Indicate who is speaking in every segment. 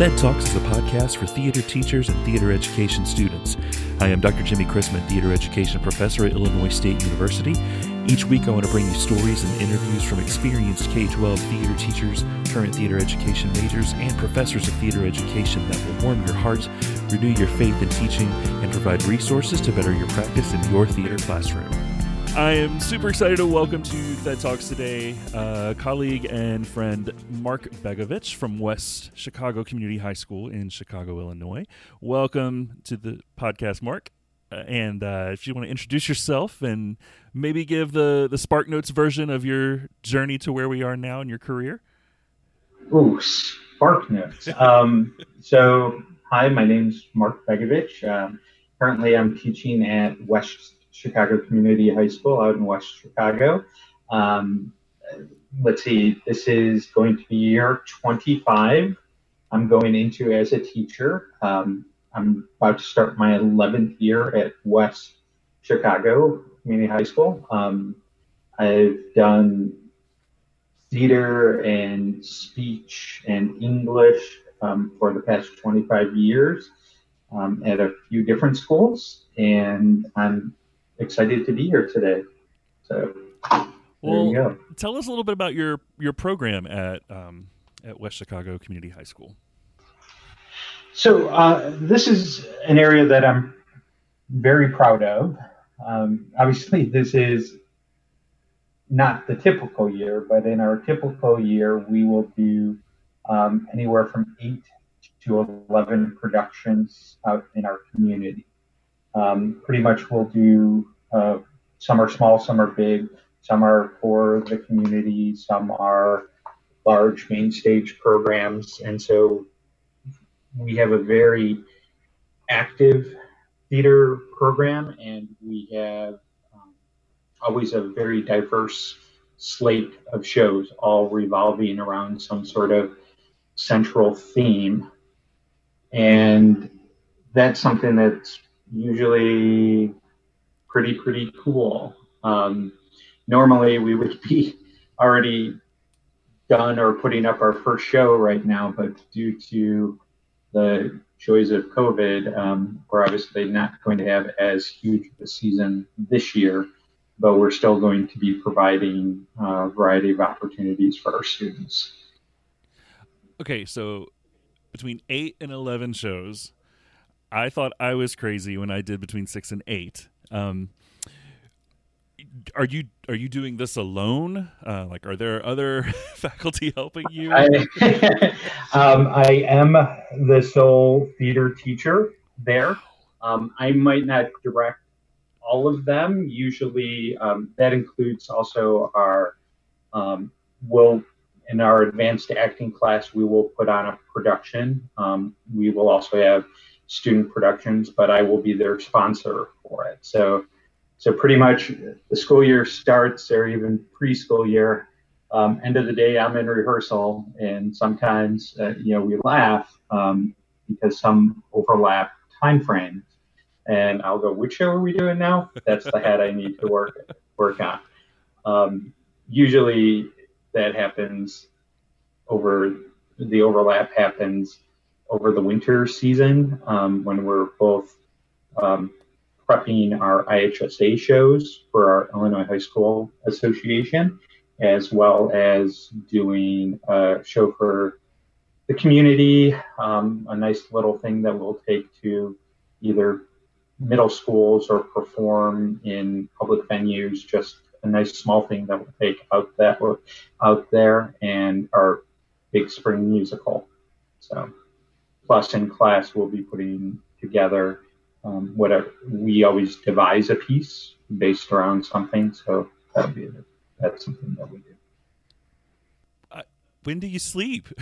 Speaker 1: Thed Talks is a podcast for theater teachers and theater education students. I am Dr. Jimmy Chrisman, theater education professor at Illinois State University. Each week, I want to bring you stories and interviews from experienced K 12 theater teachers, current theater education majors, and professors of theater education that will warm your heart, renew your faith in teaching, and provide resources to better your practice in your theater classroom. I am super excited to welcome to Thed Talks today uh, colleague and friend Mark Begovich from West Chicago Community High School in Chicago, Illinois. Welcome to the podcast, Mark. Uh, and uh, if you want to introduce yourself and maybe give the, the Spark Notes version of your journey to where we are now in your career.
Speaker 2: Ooh, Spark Notes. um, so, hi, my name's Mark Begovich. Um, currently, I'm teaching at West Chicago Community High School out in West Chicago. Um, let's see, this is going to be year 25. I'm going into as a teacher. Um, I'm about to start my 11th year at West Chicago Community High School. Um, I've done theater and speech and English um, for the past 25 years um, at a few different schools, and I'm excited to be here today. So
Speaker 1: well, tell us a little bit about your your program at um, at West Chicago Community High School.
Speaker 2: So uh, this is an area that I'm very proud of. Um, obviously, this is not the typical year, but in our typical year, we will do um, anywhere from eight to 11 productions out in our community. Um, pretty much we'll do, uh, some are small, some are big, some are for the community, some are large main stage programs. And so we have a very active theater program and we have um, always a very diverse slate of shows all revolving around some sort of central theme. And that's something that's usually pretty pretty cool. Um, normally we would be already done or putting up our first show right now, but due to the joys of COVID, um, we're obviously not going to have as huge a season this year, but we're still going to be providing a variety of opportunities for our students.
Speaker 1: Okay, so between eight and 11 shows, I thought I was crazy when I did between six and eight. Um, are you are you doing this alone? Uh, like, are there other faculty helping you?
Speaker 2: I, um, I am the sole theater teacher there. Um, I might not direct all of them. Usually, um, that includes also our um, will in our advanced acting class. We will put on a production. Um, we will also have student productions, but I will be their sponsor for it. So, so pretty much the school year starts, or even preschool year. Um, end of the day, I'm in rehearsal, and sometimes uh, you know we laugh um, because some overlap time frames, and I'll go, "Which show are we doing now?" That's the hat I need to work work on. Um, usually, that happens over the overlap happens over the winter season um, when we're both um, prepping our IHSA shows for our Illinois High School Association, as well as doing a show for the community, um, a nice little thing that we'll take to either middle schools or perform in public venues, just a nice small thing that we'll take out that out there and our big spring musical. So plus in class we'll be putting together um, whatever we always devise a piece based around something so that'll be that's something that we do.
Speaker 1: Uh, when do you sleep?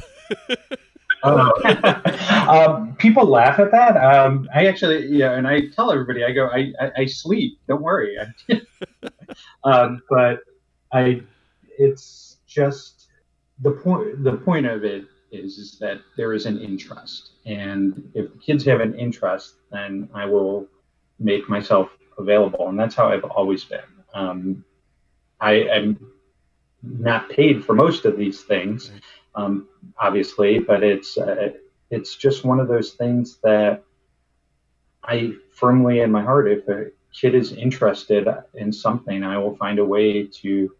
Speaker 2: Uh, um, people laugh at that. Um, i actually yeah and i tell everybody i go i, I, I sleep don't worry. Um, but i it's just the point the point of it is, is that there is an interest. And if the kids have an interest, then I will make myself available. And that's how I've always been. Um, I am not paid for most of these things, um, obviously, but it's uh, it's just one of those things that I firmly in my heart, if a kid is interested in something, I will find a way to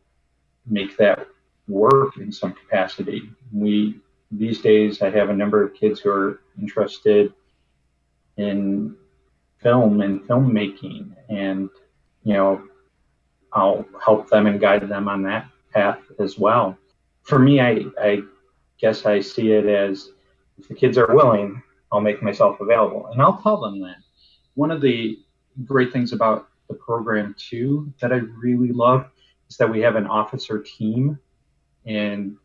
Speaker 2: make that work in some capacity. We these days I have a number of kids who are interested in film and filmmaking and you know I'll help them and guide them on that path as well. For me I, I guess I see it as if the kids are willing, I'll make myself available. And I'll tell them that. One of the great things about the program too that I really love is that we have an officer team and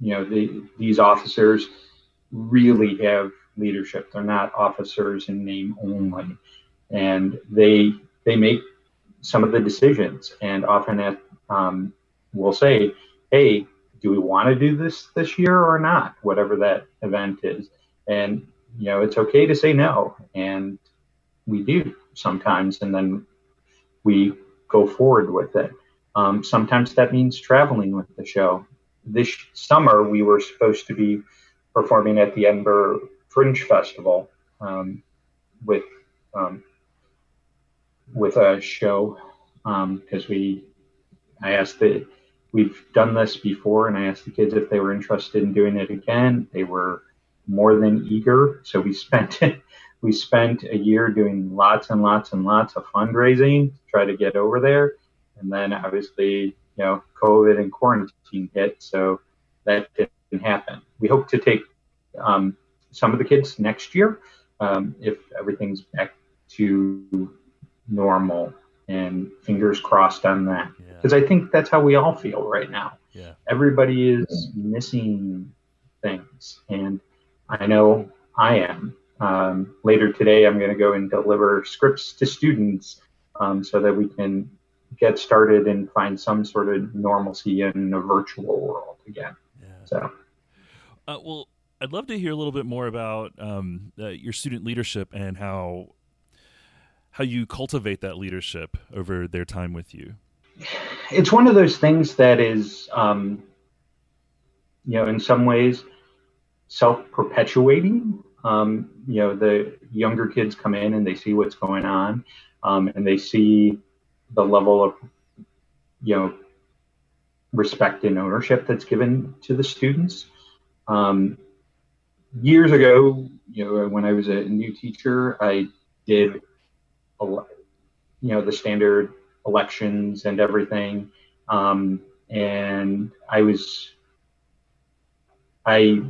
Speaker 2: you know the, these officers really have leadership. They're not officers in name only. And they they make some of the decisions. And often at, um, will say hey do we want to do this this year or not? Whatever that event is. And you know it's okay to say no. And we do sometimes. And then we go forward with it. Um, sometimes that means traveling with the show this summer we were supposed to be performing at the edinburgh fringe festival um, with um, with a show because um, we i asked the we've done this before and i asked the kids if they were interested in doing it again. They were more than eager. So we spent we spent a year doing lots and lots and lots of fundraising to try to get over there. And then obviously you know covid and quarantine hit so that didn't happen we hope to take um, some of the kids next year um, if everything's back to normal and fingers crossed on that because yeah. I think that's how we all feel right now.
Speaker 1: Yeah.
Speaker 2: Everybody is missing things, and I know I am. Um, later today, I'm going to go and deliver scripts to students um, so that we can get started and find some sort of normalcy in a virtual world again. Yeah. So,
Speaker 1: uh, well, I'd love to hear a little bit more about um, uh, your student leadership and how how you cultivate that leadership over their time with you.
Speaker 2: It's one of those things that is, um, you know, in some ways self-perpetuating. Um, you know, the younger kids come in and they see what's going on, um, and they see the level of, you know, respect and ownership that's given to the students. Um, years ago, you know, when I was a new teacher, I did you know, the standard elections and everything. Um, and I was, I,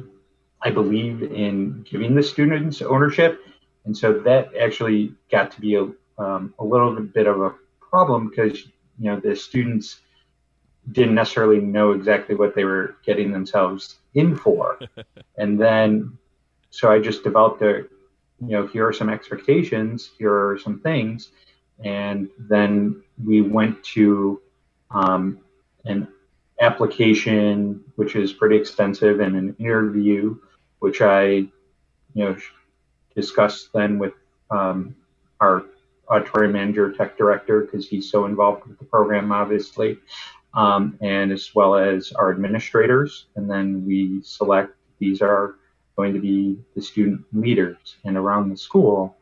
Speaker 2: I believe in giving the students ownership, and so that actually got to be a, um, a little bit of a problem because you know the students didn't necessarily know exactly what they were getting themselves in for, and then so I just developed a you know, here are some expectations, here are some things. And then we went to um, an application, which is pretty extensive, and an interview, which I, you know, discussed then with um, our auditorium manager, tech director, because he's so involved with the program, obviously, um, and as well as our administrators. And then we select these are going to be the student leaders. And around the school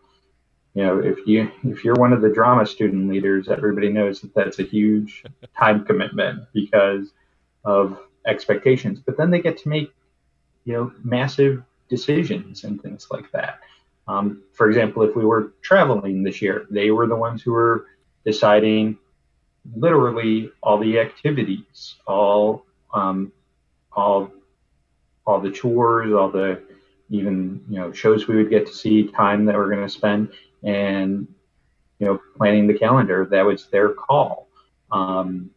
Speaker 2: you know if you if you're one of the drama student leaders everybody knows that that's a huge time commitment because of expectations. But then they get to make you know massive decisions and things like that um, for example if we were traveling this year they were the ones who were deciding literally all the activities all um, all all the chores all the even you know shows we would get to see, time that we're going to spend, and you know planning the calendar. That was their call. Um,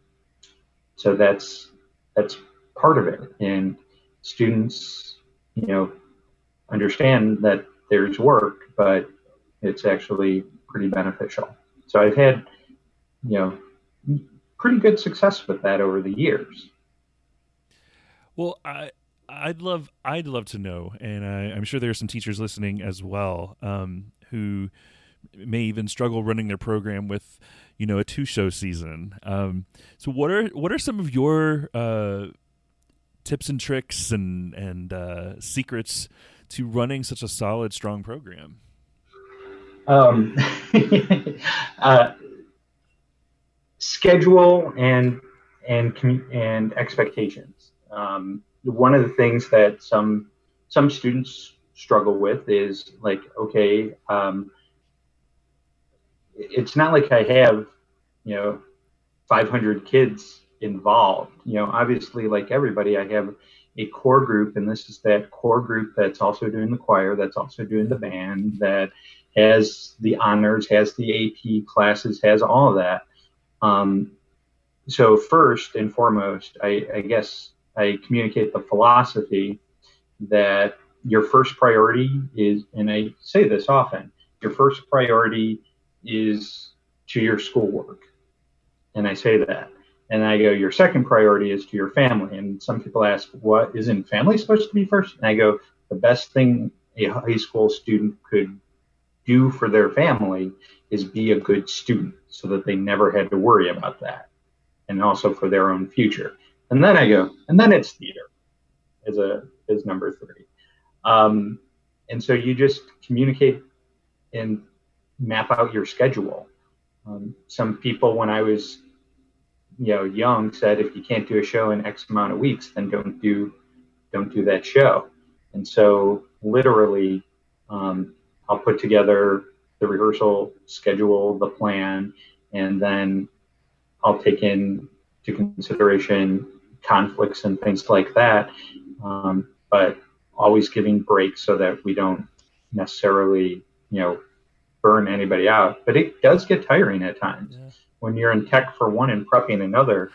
Speaker 2: so that's that's part of it, and students you know understand that there's work, but it's actually pretty beneficial. So I've had you know pretty good success with that over the years.
Speaker 1: Well, I I'd love I'd love to know, and I, am sure there are some teachers listening as well um, who may even struggle running their program with you know a two show season. Um, so what are what are some of your uh, tips and tricks and and uh, secrets to running such a solid, strong program?
Speaker 2: Um, uh, schedule and and and expectations. Um, one of the things that some some students struggle with is like, okay, um, it's not like I have, you know, 500 kids involved. You know, obviously, like everybody, I have a core group, and this is that core group that's also doing the choir, that's also doing the band, that has the honors, has the AP classes, has all of that. Um, so first and foremost, I, I guess I communicate the philosophy that your first priority is, and I say this often, your first priority is to your schoolwork. And I say that. And I go, your second priority is to your family. And some people ask, what isn't family supposed to be first? And I go, the best thing a high school student could do for their family is be a good student so that they never had to worry about that. And also for their own future. And then I go, and then it's theater as a as number three. Um, and so you just communicate and map out your schedule. Um, some people, when I was you know young said if you can't do a show in x amount of weeks then don't do don't do that show. And so literally um, i'll put together the rehearsal schedule the plan and then i'll take in to consideration conflicts and things like that um, but always giving breaks so that we don't necessarily you know burn anybody out. But it does get tiring at times. Yeah when you're in tech for one and prepping another,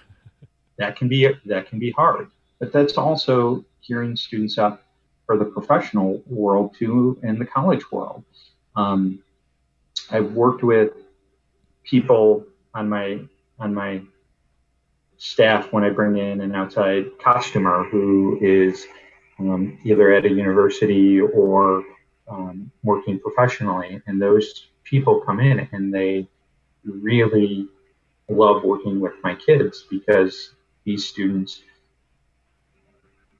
Speaker 2: that can be that can be hard. But that's also gearing students up for the professional world too, and the college world. Um, I've worked with people on my on my staff when I bring in an outside costumer who is um, either at a university or um, working professionally, and those people come in and they really love working with my kids because these students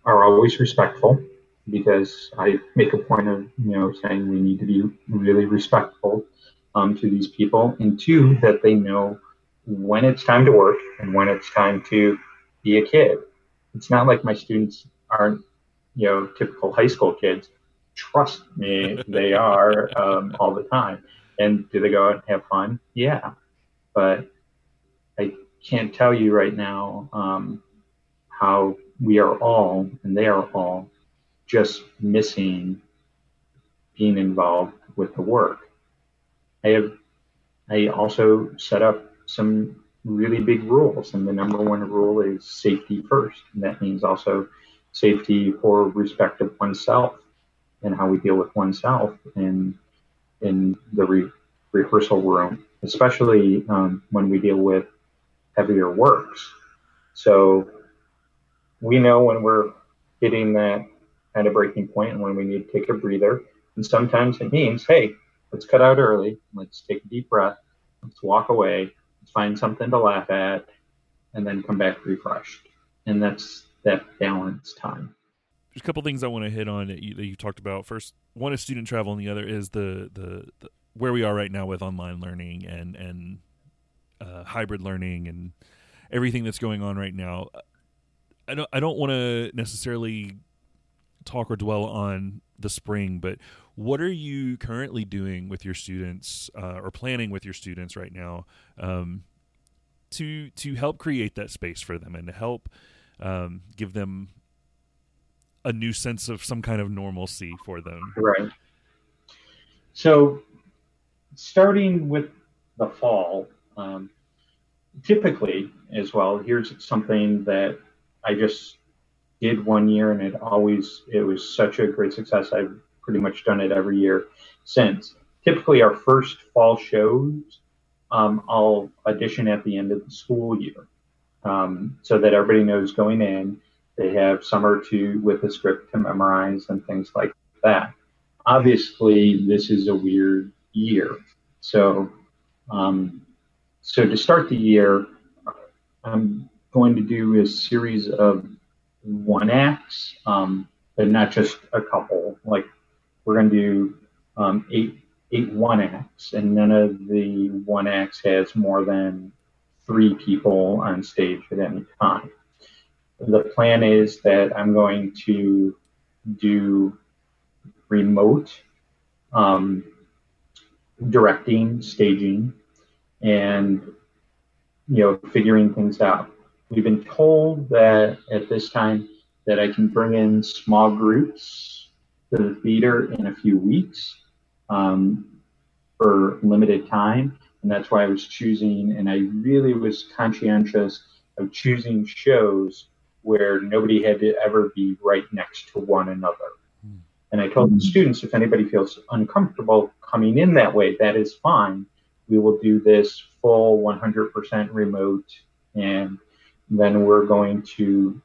Speaker 2: are always respectful because I make a point of you know saying we need to be really respectful um, to these people, and two that they know when it's time to work and when it's time to be a kid. It's not like my students aren't you know typical high school kids. Trust me, they are um, all the time. And do they go out and have fun? Yeah, but can't tell you right now um, how we are all, and they are all, just missing being involved with the work. I have, I also set up some really big rules, and the number one rule is safety first. And that means also safety for respect of oneself and how we deal with oneself in in the re- rehearsal room, especially um, when we deal with heavier works. So we know when we're hitting that kind of breaking point and when we need to take a breather. And sometimes it means, hey, let's cut out early. Let's take a deep breath. Let's walk away. Let's find something to laugh at and then come back refreshed. And that's that balance time.
Speaker 1: There's a couple things I want to hit on that you, that you talked about. First, one is student travel, and the other is the, the, the where we are right now with online learning and and uh, hybrid learning and everything that's going on right now. I don't I don't want to necessarily talk or dwell on the spring, but what are you currently doing with your students uh, or planning with your students right now um, to to help create that space for them and to help um, give them a new sense of some kind of normalcy for them?
Speaker 2: Right. So, starting with the fall, um, typically, as well, here's something that I just did one year, and it always it was such a great success. I've pretty much done it every year since. Typically, our first fall shows, um, I'll audition at the end of the school year, um, so that everybody knows going in. They have summer to with a script to memorize and things like that. Obviously, this is a weird year, so um, so to start the year, I'm going to do a series of one acts, um, but not just a couple. Like we're going to do um, eight eight one acts, and none of the one acts has more than three people on stage at any time. The plan is that I'm going to do remote um, directing, staging, and you know figuring things out. We've been told that at this time that I can bring in small groups to the theater in a few weeks um, for limited time. And that's why I was choosing, and I really was conscientious of choosing shows where nobody had to ever be right next to one another. Mm. And I told the students if anybody feels uncomfortable coming in that way, that is fine. We will do this full 100% remote, and then we're going to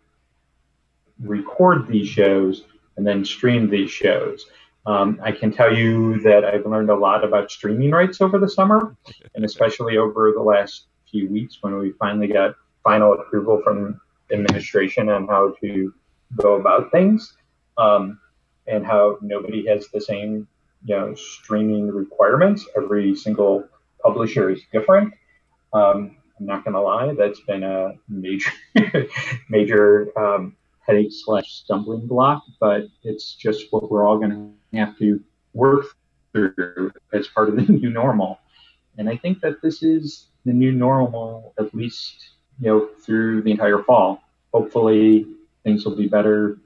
Speaker 2: record these shows and then stream these shows. Um, I can tell you that I've learned a lot about streaming rights over the summer, and especially over the last few weeks when we finally got final approval from administration on how to go about things, um, and how nobody has the same, you know, streaming requirements. Every single publisher is different. Um, I'm not going to lie, that's been a major, major um, headache slash stumbling block, but it's just what we're all going to have to work through as part of the new normal. And I think that this is the new normal, at least you know through the entire fall. Hopefully, things will be better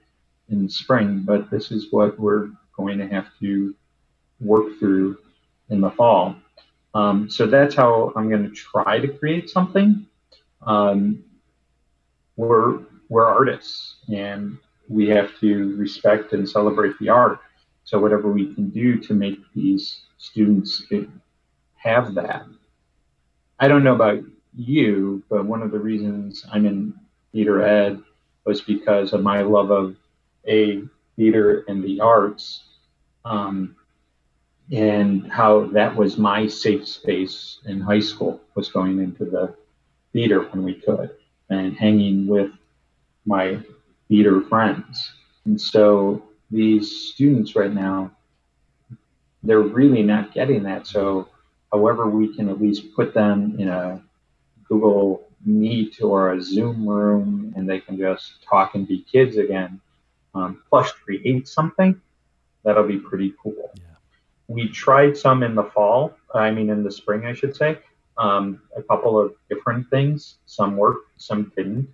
Speaker 2: in spring, but this is what we're going to have to work through in the fall. Um, so that's how I'm going to try to create something. Um, we're we're artists and we have to respect and celebrate the art. So whatever we can do to make these students have that. I don't know about you, but one of the reasons I'm in theater ed was because of my love of a theater and the arts, um, and how that was my safe space in high school was going into the theater when we could and hanging with my theater friends. And so these students right now, they're really not getting that. So, however, we can at least put them in a Google Meet or a Zoom room and they can just talk and be kids again, um, plus create something, that'll be pretty cool. Yeah. We tried some in the fall, I mean, in the spring, I should say, um, a couple of different things. Some worked, some didn't.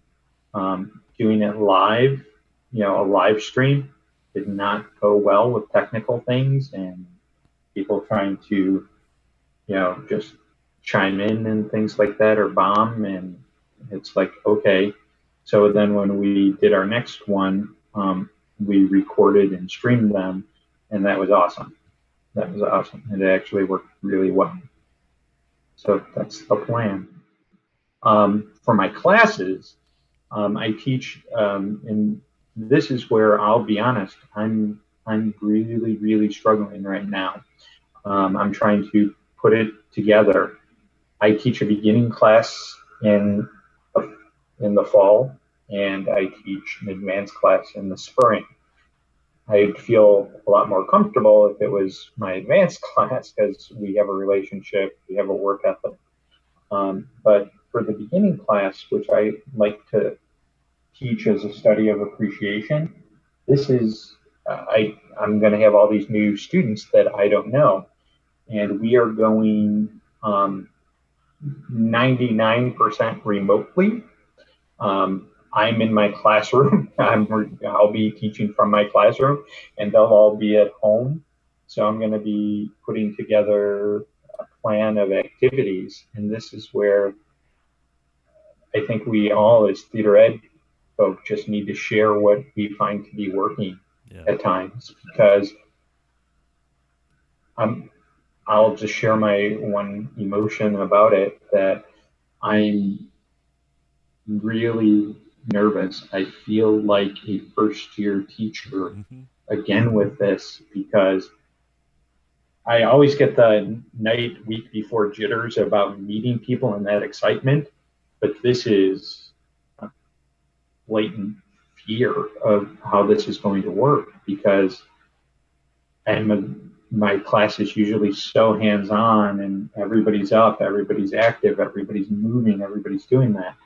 Speaker 2: Um, doing it live, you know, a live stream did not go well with technical things and people trying to, you know, just chime in and things like that or bomb. And it's like, okay. So then when we did our next one, um, we recorded and streamed them, and that was awesome. That was awesome. and It actually worked really well. So that's the plan. Um, for my classes, um, I teach, um, and this is where I'll be honest, I'm I'm really really struggling right now. Um, I'm trying to put it together. I teach a beginning class in in the fall, and I teach an advanced class in the spring. I'd feel a lot more comfortable if it was my advanced class because we have a relationship, we have a work ethic. Um, but for the beginning class, which I like to teach as a study of appreciation. This is uh, I I'm going to have all these new students that I don't know, and we are going um, 99% remotely. Um, I'm in my classroom. I'm I'll be teaching from my classroom, and they'll all be at home. So I'm going to be putting together a plan of activities, and this is where I think we all, as theater ed folks just need to share what we find to be working yeah. at times because I'm I'll just share my one emotion about it that I'm really nervous. I feel like a first year teacher mm-hmm. again with this because I always get the night week before jitters about meeting people and that excitement, but this is blatant fear of how this is going to work because and my class is usually so hands on and everybody's up, everybody's active, everybody's moving, everybody's doing that.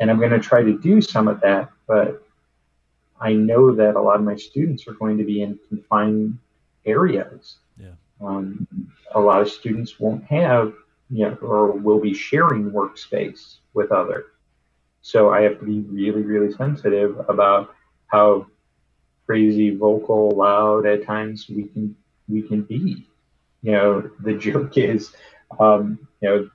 Speaker 2: And I'm going to try to do some of that, but I know that a lot of my students are going to be in confined areas.
Speaker 1: Yeah.
Speaker 2: Um, a lot of students won't have, you know, or will be sharing workspace with others. So I have to be really, really sensitive about how crazy, vocal, loud at times we can we can be. You know, the joke is, um, you know,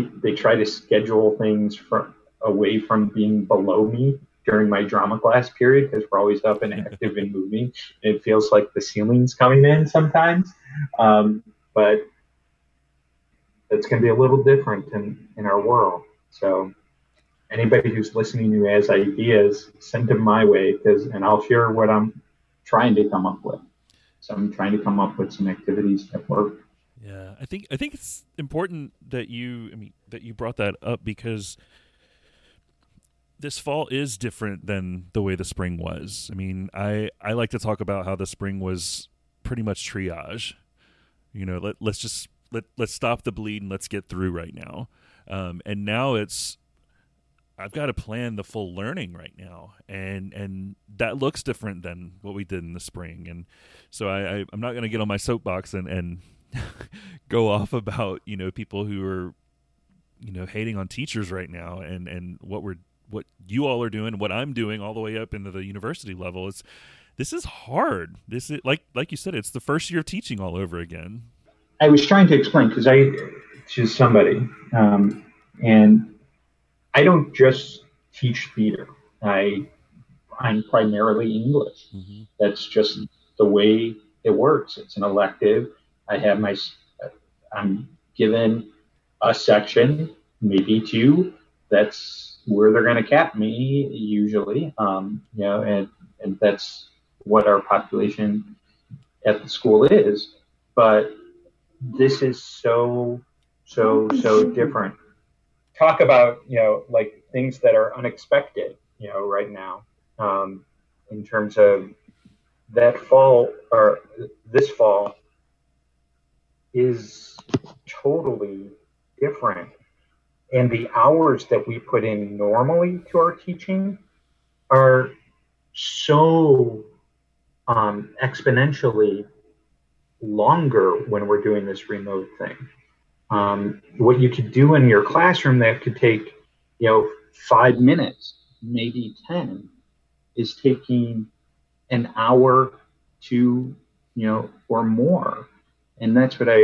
Speaker 2: they try to schedule things from away from being below me during my drama class period because we're always up and active and moving. It feels like the ceiling's coming in sometimes, um, but it's going to be a little different in, in our world. So anybody who's listening who has ideas, send them my way because, and I'll share what I'm trying to come up with. So I'm trying to come up with some activities that work.
Speaker 1: Yeah, I think I think it's important that you I mean that you brought that up because this fall is different than the way the spring was. I mean, I I like to talk about how the spring was pretty much triage. You know, let let's just let let's stop the bleed and let's get through right now. Um, and now it's I've got to plan the full learning right now, and and that looks different than what we did in the spring. And so I, I am not going to get on my soapbox and and go off about you know people who are you know hating on teachers right now and and what we're what you all are doing, what I'm doing, all the way up into the university level. It's this is hard. This is like like you said, it's the first year of teaching all over again.
Speaker 2: I was trying to explain because I to somebody, um, and I don't just teach theater. I I'm primarily English. Mm-hmm. That's just the way it works. It's an elective. I have my I'm given a section, maybe two. That's where they're going to cap me usually. Um, you know, and and that's what our population at the school is. But this is so so so different talk about you know like things that are unexpected you know right now um, in terms of that fall or this fall is totally different and the hours that we put in normally to our teaching are so um, exponentially longer when we're doing this remote thing um, what you could do in your classroom that could take, you know, five minutes, maybe 10, is taking an hour to, you know, or more. And that's what I,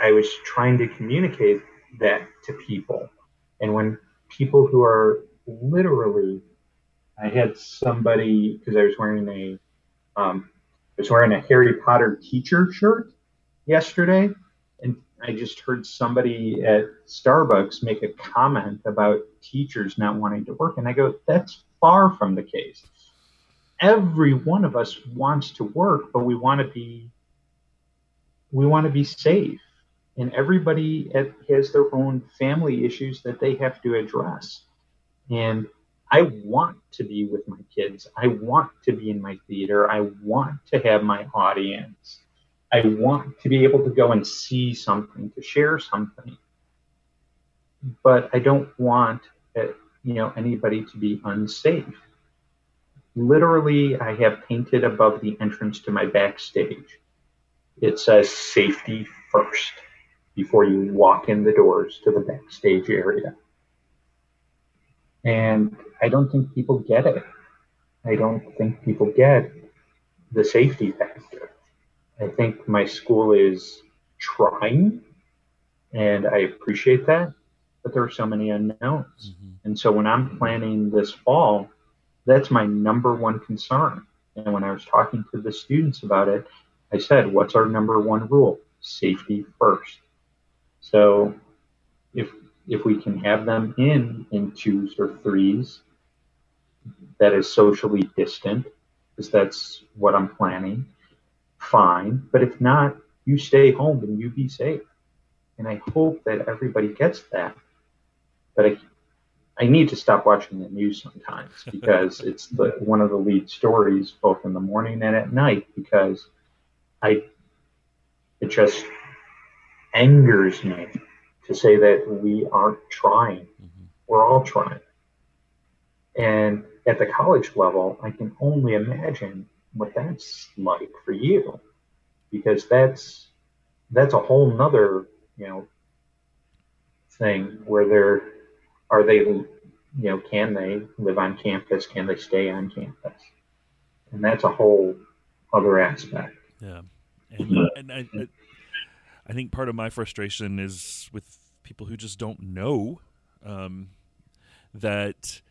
Speaker 2: I was trying to communicate that to people. And when people who are literally, I had somebody, because I was wearing a, um, I was wearing a Harry Potter teacher shirt yesterday and I just heard somebody at Starbucks make a comment about teachers not wanting to work. And I go, that's far from the case. Every one of us wants to work, but we want to be we want to be safe. And everybody has their own family issues that they have to address. And I want to be with my kids. I want to be in my theater. I want to have my audience. I want to be able to go and see something, to share something, but I don't want uh, you know anybody to be unsafe. Literally, I have painted above the entrance to my backstage. It says safety first before you walk in the doors to the backstage area. And I don't think people get it. I don't think people get the safety factor. I think my school is trying, and I appreciate that. But there are so many unknowns. Mm-hmm. And so when I'm planning this fall, that's my number one concern. And when I was talking to the students about it, I said, What's our number one rule? Safety first. So if if we can have them in in twos or threes that is socially distant, because that's what I'm planning, fine. But if not, you stay home and you be safe. And I hope that everybody gets that. But I, I need to stop watching the news sometimes because it's the, one of the lead stories both in the morning and at night because I it just angers me to say that we aren't trying. Mm-hmm. We're all trying. And at the college level, I can only imagine what that's like for you because that's that's a whole nother you know thing where they're are they you know can they live on campus can they stay on campus and that's a whole other aspect
Speaker 1: yeah and, and I, I think part of my frustration is with people who just don't know um, that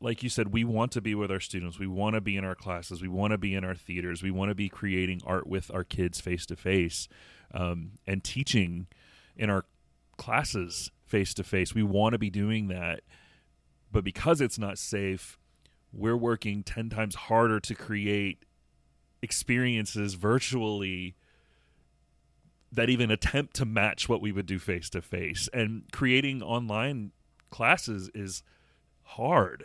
Speaker 1: like you said, we want to be with our students. We want to be in our classes. We want to be in our theaters. We want to be creating art with our kids face to face and teaching in our classes face to face. We want to be doing that. But because it's not safe, we're working 10 times harder to create experiences virtually that even attempt to match what we would do face to face. And creating online classes is hard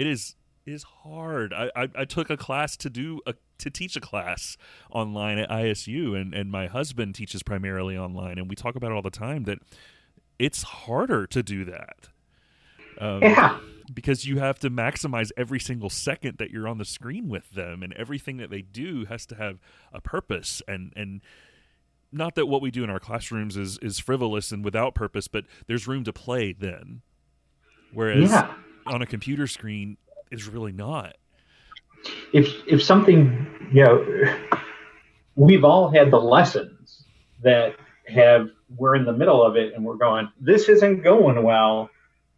Speaker 1: it is is hard. I, I, I took a class to do a to teach a class online at ISU, and and my husband teaches primarily online, and we talk about it all the time that it's harder to do that.
Speaker 2: Um, yeah.
Speaker 1: Because you have to maximize every single second that you're on the screen with them, and everything that they do has to have a purpose. And and not that what we do in our classrooms is is frivolous and without purpose, but there's room to play then. Whereas yeah on a computer screen is really not.
Speaker 2: If if something, you know, we've all had the lessons that have we're in the middle of it and we're going, this isn't going well.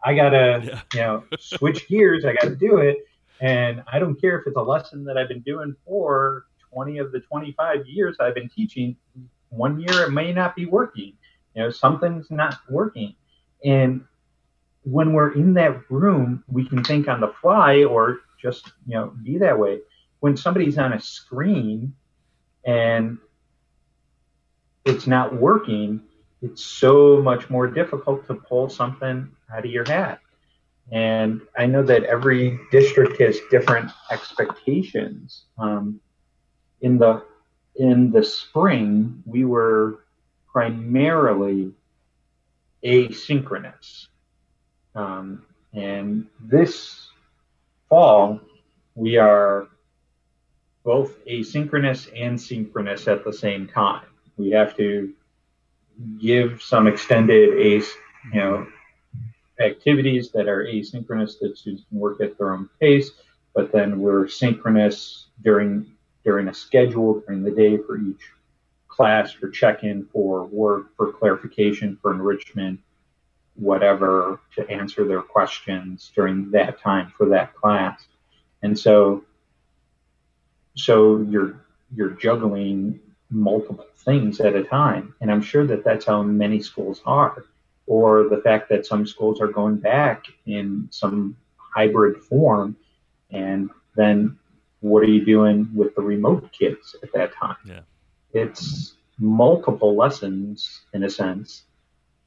Speaker 2: I gotta, yeah. you know, switch gears. I gotta do it. And I don't care if it's a lesson that I've been doing for 20 of the 25 years I've been teaching. One year it may not be working. You know, something's not working. And when we're in that room, we can think on the fly or just, you know, be that way. When somebody's on a screen and it's not working, it's so much more difficult to pull something out of your hat. And I know that every district has different expectations. Um, in the in the spring, we were primarily asynchronous. Um, and this fall, we are both asynchronous and synchronous at the same time. We have to give some extended ace, you know, activities that are asynchronous that students can work at their own pace, but then we're synchronous during during a schedule during the day for each class for check-in, for work, for clarification, for enrichment, whatever to answer their questions during that time for that class. And so so you're you're juggling multiple things at a time. And I'm sure that that's how many schools are. Or the fact that some schools are going back in some hybrid form. And then what are you doing with the remote kids at that time?
Speaker 1: Yeah.
Speaker 2: It's multiple lessons in a sense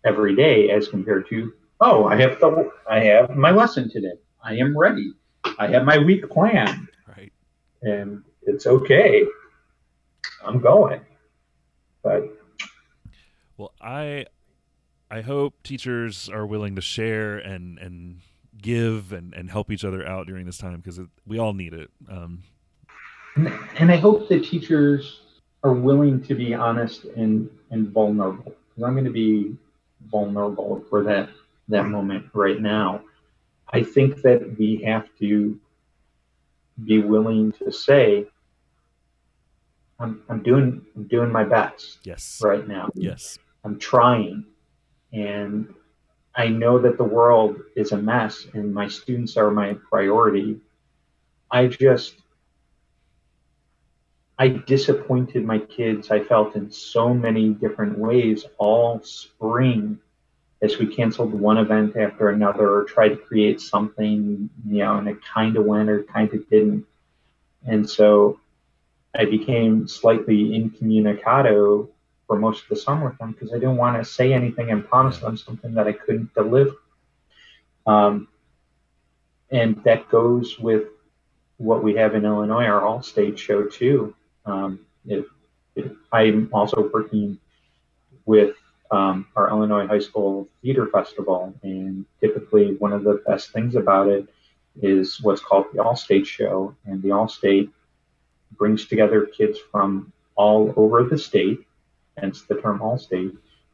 Speaker 2: every day as compared to oh i have the i have my lesson today i am ready i have my week planned
Speaker 1: right
Speaker 2: and it's okay i'm going but
Speaker 1: well i i hope teachers are willing to share and and give and and help each other out during this time because we all need it um
Speaker 2: and, and i hope that teachers are willing to be honest and and vulnerable because i'm going to be vulnerable for that that moment right now. I think that we have to be willing to say, I'm, I'm doing I'm doing my best
Speaker 1: yes
Speaker 2: right now.
Speaker 1: Yes.
Speaker 2: I'm trying. And I know that the world is a mess and my students are my priority. I just I disappointed my kids, I felt in so many different ways all spring as we canceled one event after another or tried to create something, you know, and it kind of went or kind of didn't. And so I became slightly incommunicado for most of the summer with them because I didn't want to say anything and promise them something that I couldn't deliver. Um, and that goes with what we have in Illinois, our all state show too. Um, I'm also working with um, our Illinois High School Theater Festival, and typically one of the best things about it is what's called the All State Show, and the All State brings together kids from all over the state, hence the term All State,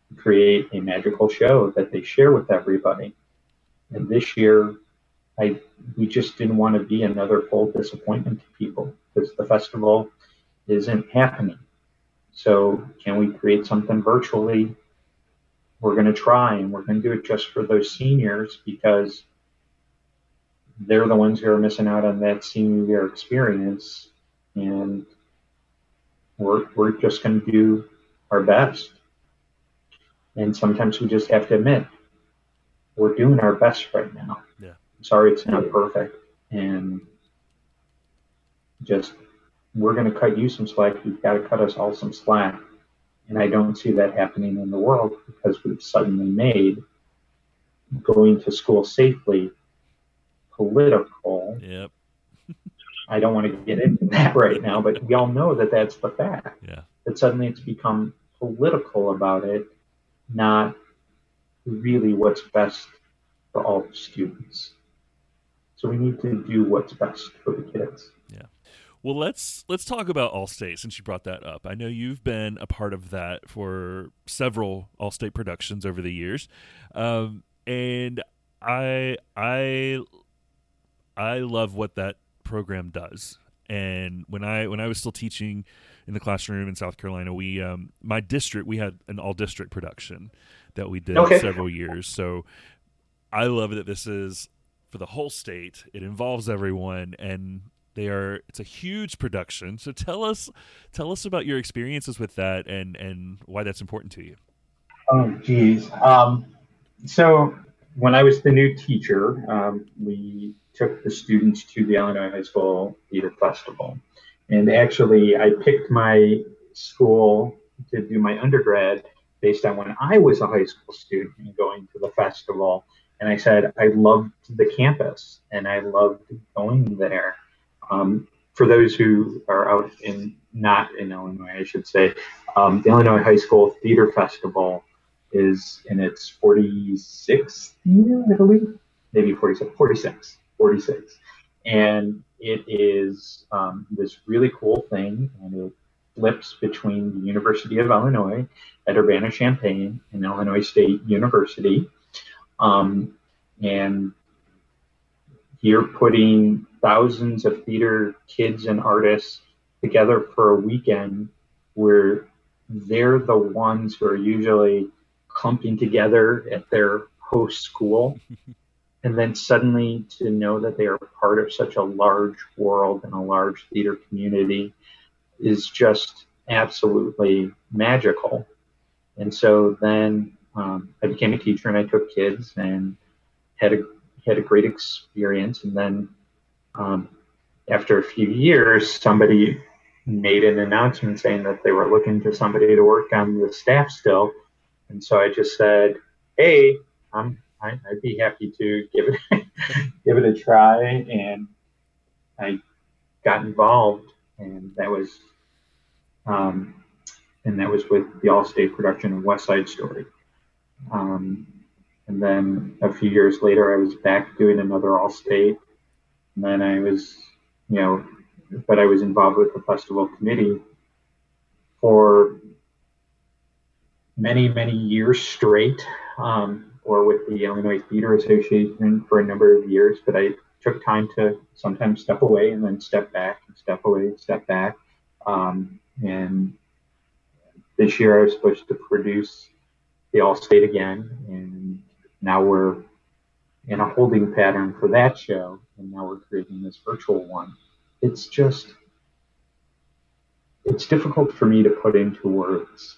Speaker 2: to create a magical show that they share with everybody. And this year, I we just didn't want to be another full disappointment to people because the festival isn't happening. So can we create something virtually? We're going to try, and we're going to do it just for those seniors because they're the ones who are missing out on that senior year experience, and we're we're just going to do our best. And sometimes we just have to admit we're doing our best right now.
Speaker 1: Yeah.
Speaker 2: Sorry it's not perfect, and just we're going to cut you some slack. You've got to cut us all some slack. And I don't see that happening in the world because we've suddenly made going to school safely political.
Speaker 1: Yep.
Speaker 2: I don't want to get into that right now, but we all know that that's the fact.
Speaker 1: Yeah.
Speaker 2: That suddenly it's become political about it, not really what's best for all the students. So we need to do what's best for the kids.
Speaker 1: Yeah. Well, let's let's talk about Allstate since you brought that up. I know you've been a part of that for several Allstate productions over the years, um, and I I I love what that program does. And when I when I was still teaching in the classroom in South Carolina, we um, my district we had an all district production that we did
Speaker 2: Okay.
Speaker 1: several years. So I love that this is for the whole state. It involves everyone, and they are. It's a huge production. So tell us tell us about your experiences with that and and why that's important to you.
Speaker 2: Oh, geez. Um, so when I was the new teacher, um, we took the students to the Illinois High School Theater Festival. And actually, I picked my school to do my undergrad based on when I was a high school student and going to the festival. And I said, I loved the campus and I loved going there. Um, for those who are out in not in Illinois, I should say, um, the Illinois High School Theater Festival is in its 46th year, I believe, maybe 46, 46, 46. And it is um, this really cool thing, and it flips between the University of Illinois at Urbana-Champaign and Illinois State University. Um, and you're putting thousands of theater kids and artists together for a weekend where they're the ones who are usually clumping together at their host school. and then suddenly to know that they are part of such a large world and a large theater community is just absolutely magical. And so then um, I became a teacher and I took kids and had a had a great experience. And then um, after a few years, somebody made an announcement saying that they were looking for somebody to work on the staff still. And so I just said, "Hey, I'm I, I'd be happy to give it give it a try." And I got involved, and that was um, and that was with the All-State production of West Side Story. Um, and then a few years later, I was back doing another All-State. And then I was, you know, but I was involved with the festival committee for many, many years straight, um, or with the Illinois Theater Association for a number of years. But I took time to sometimes step away and then step back, and step away, and step back. Um, and this year I was supposed to produce the All State again, and now we're in a holding pattern for that show, and now we're creating this virtual one. It's just, it's difficult for me to put into words,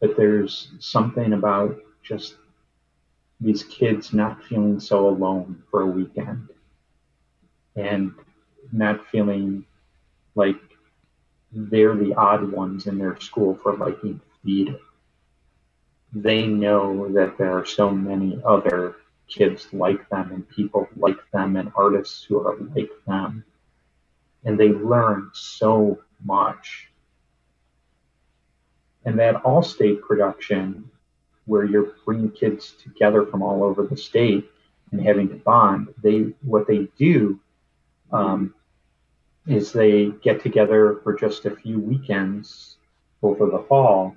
Speaker 2: but there's something about just these kids not feeling so alone for a weekend and not feeling like they're the odd ones in their school for liking theater. They know that there are so many other kids like them and people like them and artists who are like them. And they learn so much And that all state production, where you're bringing kids together from all over the state and having to bond, they what they do um, is they get together for just a few weekends over the fall,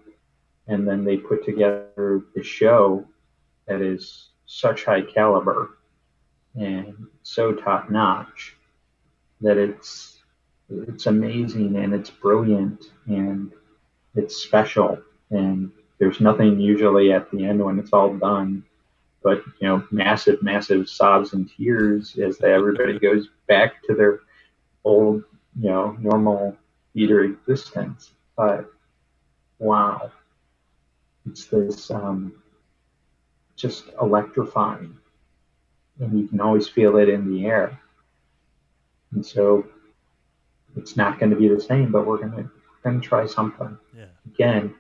Speaker 2: and then they put together the show that is such high caliber and so top notch that it's it's amazing and it's brilliant and it's special and there's nothing usually at the end when it's all done but you know massive massive sobs and tears as everybody goes back to their old you know normal theater existence. But wow. It's this um, just electrifying and you can always feel it in the air. And so it's not going to be the same but we're going to to try something
Speaker 1: Yeah.
Speaker 2: again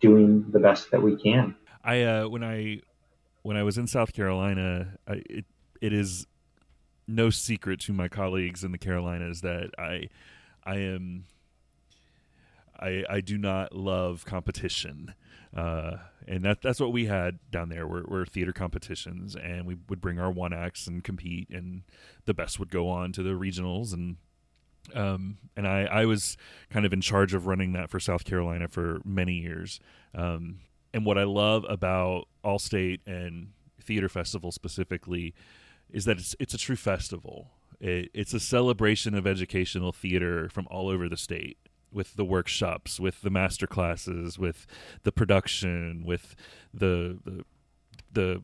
Speaker 2: doing the best that we can
Speaker 1: I uh, when I when I was in South Carolina, I, it it is no secret to my colleagues in the Carolinas that I I am I I do not love competition. Uh, and that that's what we had down there were, were theater competitions and we would bring our one acts and compete and the best would go on to the regionals and um, and I, I was kind of in charge of running that for South Carolina for many years. Um, and what I love about Allstate and Theater Festival specifically is that it's it's a true festival. It, it's a celebration of educational theater from all over the state, with the workshops, with the master classes, with the production, with the the, the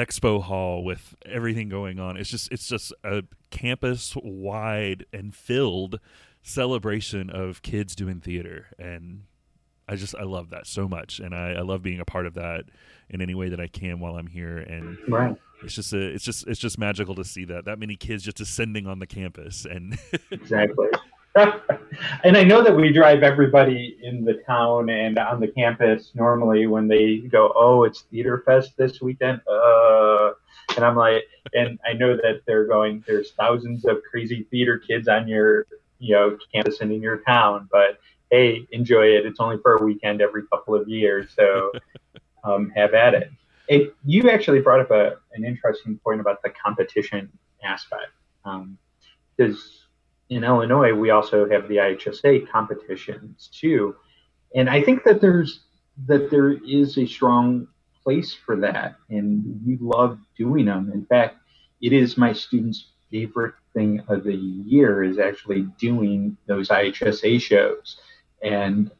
Speaker 1: expo hall with everything going on. It's just it's just a campus wide and filled celebration of kids doing theater. And i just i love that so much. And I, I love being a part of that in any way that i can while i'm here. And
Speaker 2: right.
Speaker 1: it's just a, it's just it's just magical to see that that many kids just ascending on the campus and
Speaker 2: exactly and I know that we drive everybody in the town and on the campus normally when they go, oh, it's Theater Fest this weekend. Uh, and I'm like, and I know that they're going, there's thousands of crazy theater kids on your, you know, campus and in your town, but hey, enjoy it. It's only for a weekend every couple of years. So um, have at it. it. You actually brought up a, an interesting point about the competition aspect. Um, in Illinois, we also have the IHSA competitions too, and I think that there's that there is a strong place for that, and we love doing them. In fact, it is my students' favorite thing of the year is actually doing those IHSA shows, and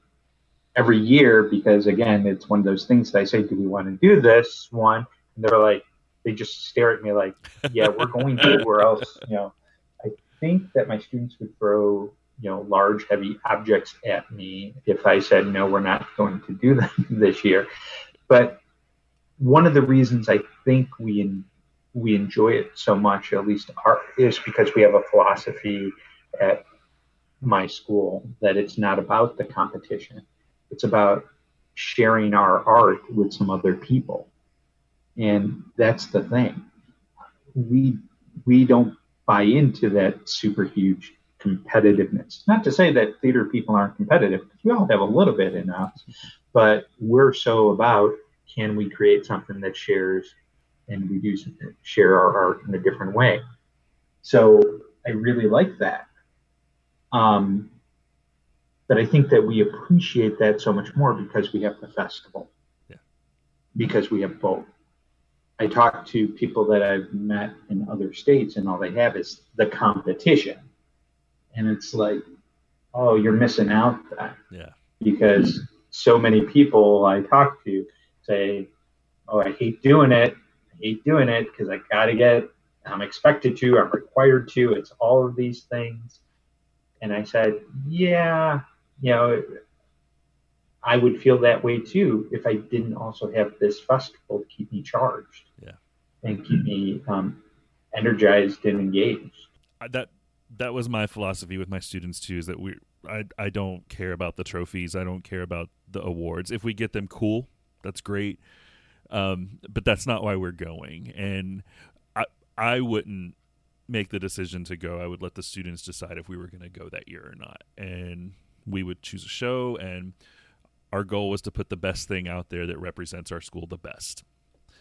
Speaker 2: every year because again, it's one of those things that I say, "Do we want to do this one?" And they're like, they just stare at me like, "Yeah, we're going to, Where else, you know." Think that my students would throw you know large heavy objects at me if i said no we're not going to do that this year. But one of the reasons i think we in, we enjoy it so much at least our, is because we have a philosophy at my school that it's not about the competition. It's about sharing our art with some other people. And that's the thing. We we don't buy into that super huge competitiveness. Not to say that theater people aren't competitive, we all have a little bit in us, but we're so about can we create something that shares and we do share our art in a different way. So I really like that. Um, but I think that we appreciate that so much more because we have the festival.
Speaker 1: Yeah.
Speaker 2: Because we have both. I talk to people that I've met in other states, and all they have is the competition, and it's like, oh, you're missing out.
Speaker 1: Yeah.
Speaker 2: Because so many people I talk to say, oh, I hate doing it. I hate doing it because I got to get. I'm expected to. I'm required to. It's all of these things, and I said, yeah, you know, I would feel that way too if I didn't also have this festival to keep me charged.
Speaker 1: Yeah.
Speaker 2: And keep me um, energized and engaged.
Speaker 1: That that was my philosophy with my students too. Is that we I I don't care about the trophies. I don't care about the awards. If we get them, cool. That's great. Um, but that's not why we're going. And I I wouldn't make the decision to go. I would let the students decide if we were going to go that year or not. And we would choose a show and our goal was to put the best thing out there that represents our school the best.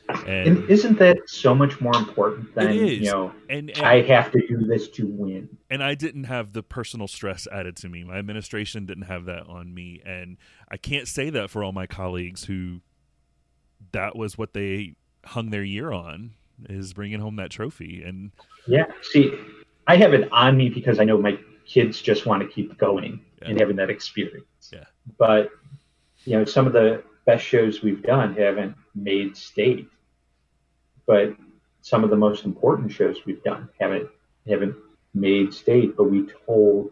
Speaker 2: And, and isn't that so much more important than you know? And, and, I have to do this to win.
Speaker 1: And I didn't have the personal stress added to me. My administration didn't have that on me, and I can't say that for all my colleagues who that was what they hung their year on is bringing home that trophy. And
Speaker 2: yeah, see, I have it on me because I know my kids just want to keep going yeah. and having that experience.
Speaker 1: Yeah.
Speaker 2: But you know, some of the best shows we've done haven't made state, but some of the most important shows we've done haven't haven't made state, but we told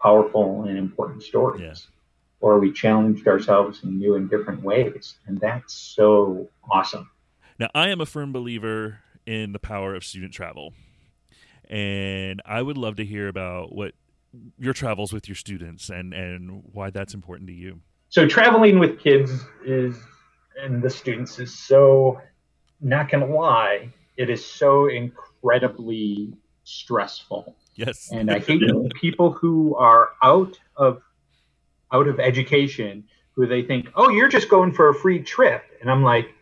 Speaker 2: powerful and important stories. Yeah. Or we challenged ourselves in new and different ways. And that's so awesome.
Speaker 1: Now, I am a firm believer in the power of student travel. And I would love to hear about what your travels with your students and, and why that's important to you.
Speaker 2: So, traveling with kids is and the students is so, not to lie, it is so incredibly stressful.
Speaker 1: Yes.
Speaker 2: And I hate people who are out of out of education who they think, oh, you're just going for a free trip. And I'm like,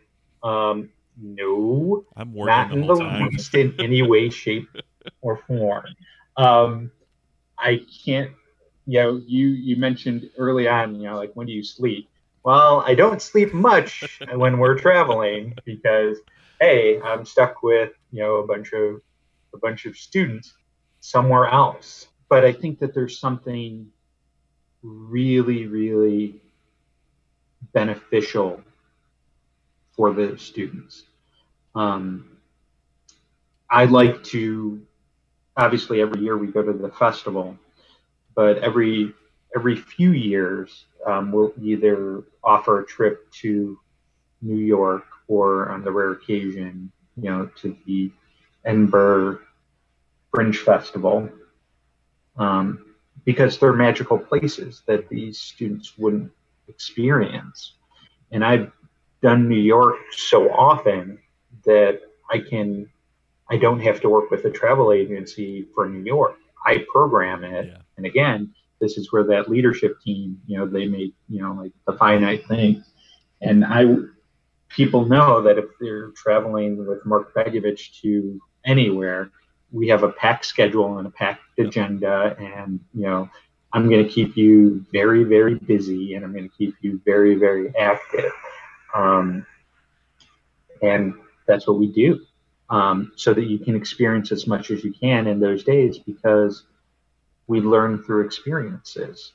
Speaker 2: um, no,
Speaker 1: I'm not
Speaker 2: in the least in any way, shape, or form. Um, I can't. You know, you you mentioned early on. You know, like when do you sleep? Well, I don't sleep much when we're traveling because hey, I'm stuck with you know a bunch of a bunch of students somewhere else. But I think that there's something really, really beneficial for the students. Um, I like to, obviously, every year we go to the festival, but every every few years um, we'll either offer a trip to New York or, on the rare occasion, you know, to the Edinburgh Fringe Festival, um, because they're magical places that these students wouldn't experience. And I've done New York so often that I can I don't have to work with a travel agency for New York. I program it. Yeah. And again, this is where that leadership team, you know, they make, you know, like the finite thing. And I people know that if they're traveling with Mark Begovich to anywhere, we have a packed schedule and a packed agenda and you know, I'm going to keep you very, very busy and I'm going to keep you very, very active. Um, and that's what we do um, so that you can experience as much as you can in those days because we learn through experiences.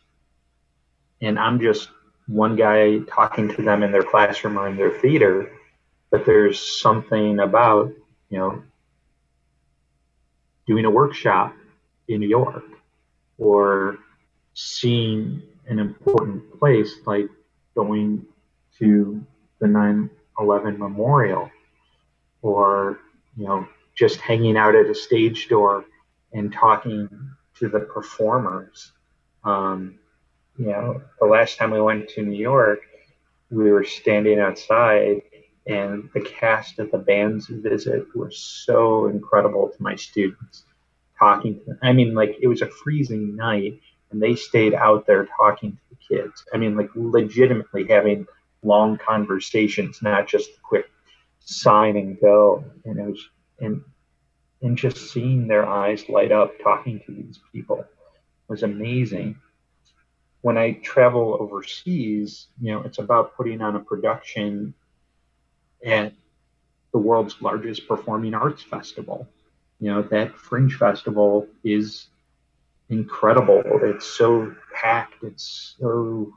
Speaker 2: And I'm just one guy talking to them in their classroom or in their theater, but there's something about, you know, doing a workshop in New York or seeing an important place like going to the 9 11 memorial or you know just hanging out at a stage door and talking to the performers um, you know the last time we went to new york we were standing outside and the cast of the band's visit was so incredible to my students talking to them. i mean like it was a freezing night and they stayed out there talking to the kids i mean like legitimately having long conversations, not just the quick sign and go. And it was and and just seeing their eyes light up talking to these people was amazing. When I travel overseas, you know, it's about putting on a production at the world's largest performing arts festival. You know, that Fringe Festival is incredible. It's so packed. It's so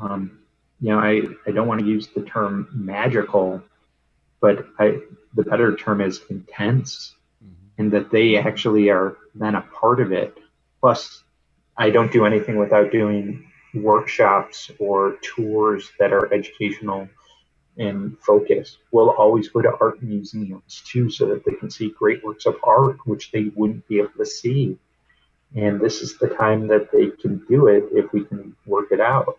Speaker 2: um, you know, I, I don't want to use the term magical, but I, the better term is intense, mm-hmm. and that they actually are then a part of it. Plus, I don't do anything without doing workshops or tours that are educational and focused. We'll always go to art museums too, so that they can see great works of art, which they wouldn't be able to see. And this is the time that they can do it if we can work it out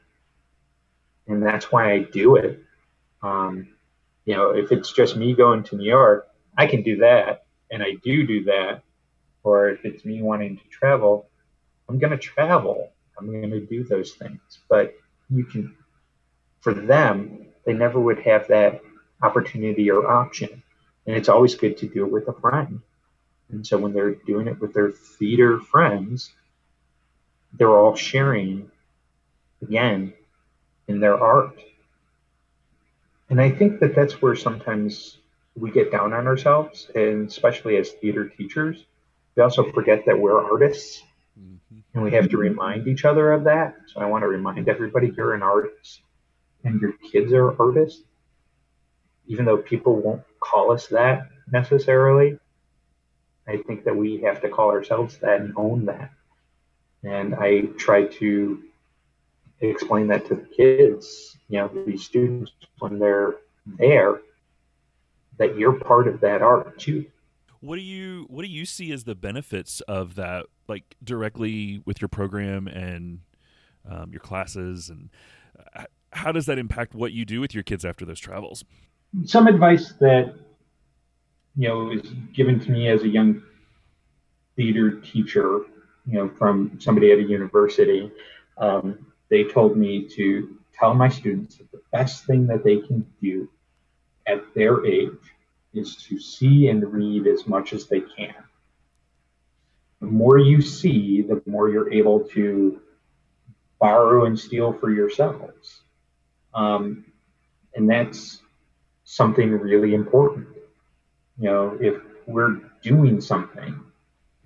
Speaker 2: and that's why I do it. Um, you know, if it's just me going to New York, I can do that, and I do do that. Or if it's me wanting to travel, I'm going to travel. I'm going to do those things. But you can for them, they never would have that opportunity or option. And it's always good to do it with a friend. And so when they're doing it with their theater friends, they're all sharing again in their art. And I think that that's where sometimes we get down on ourselves, and especially as theater teachers, we also forget that we're artists mm-hmm. and we have to remind each other of that. So I want to remind everybody you're an artist and your kids are artists, even though people won't call us that necessarily. I think that we have to call ourselves that and own that. And I try to explain that to the kids, you know, these students when they're there, that you're part of that art too.
Speaker 1: What do you what do you see as the benefits of that, like directly with your program and um, your classes, and uh, how does that impact what you do with your kids after those travels?
Speaker 2: Some advice that you know was given to me as a young theater teacher, you know, from somebody at a university. Um, they told me to tell my students that the best thing that they can do at their age is to see and read as much as they can. The more you see, the more you're able to borrow and steal for yourselves. Um, and that's something really important. You know, if we're doing something,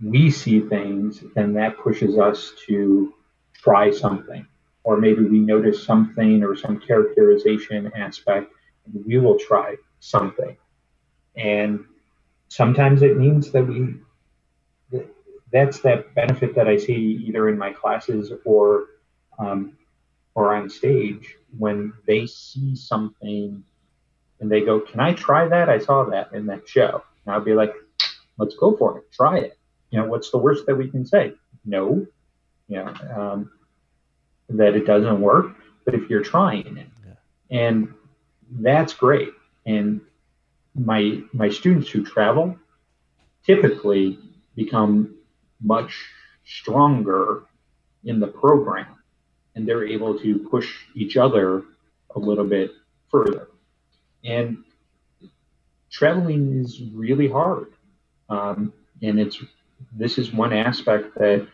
Speaker 2: we see things, then that pushes us to try something or maybe we notice something or some characterization aspect, and we will try something. And sometimes it means that we that's that benefit that I see either in my classes or um, or on stage when they see something and they go, "Can I try that? I saw that in that show." And I'll be like, "Let's go for it. Try it." You know, what's the worst that we can say? No. You know, um, that it doesn't work, but if you're trying it, yeah. and that's great. And my my students who travel typically become much stronger in the program, and they're able to push each other a little bit further. And traveling is really hard, um, and it's this is one aspect that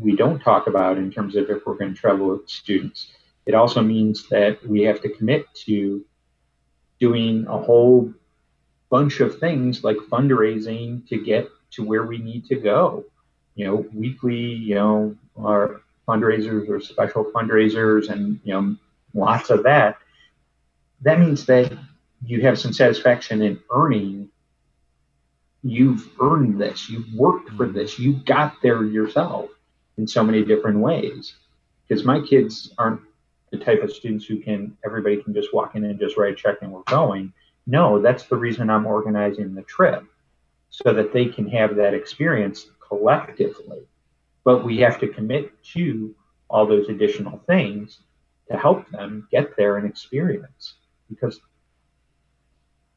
Speaker 2: we don't talk about in terms of if we're going to travel with students. It also means that we have to commit to doing a whole bunch of things like fundraising to get to where we need to go. You know, weekly, you know, our fundraisers or special fundraisers and, you know, lots of that. That means that you have some satisfaction in earning. You've earned this. You've worked for mm-hmm. this. You got there yourself in so many different ways. Because my kids aren't the type of students who can everybody can just walk in and just write a check and we're going. No, that's the reason I'm organizing the trip so that they can have that experience collectively. But we have to commit to all those additional things to help them get there and experience. Because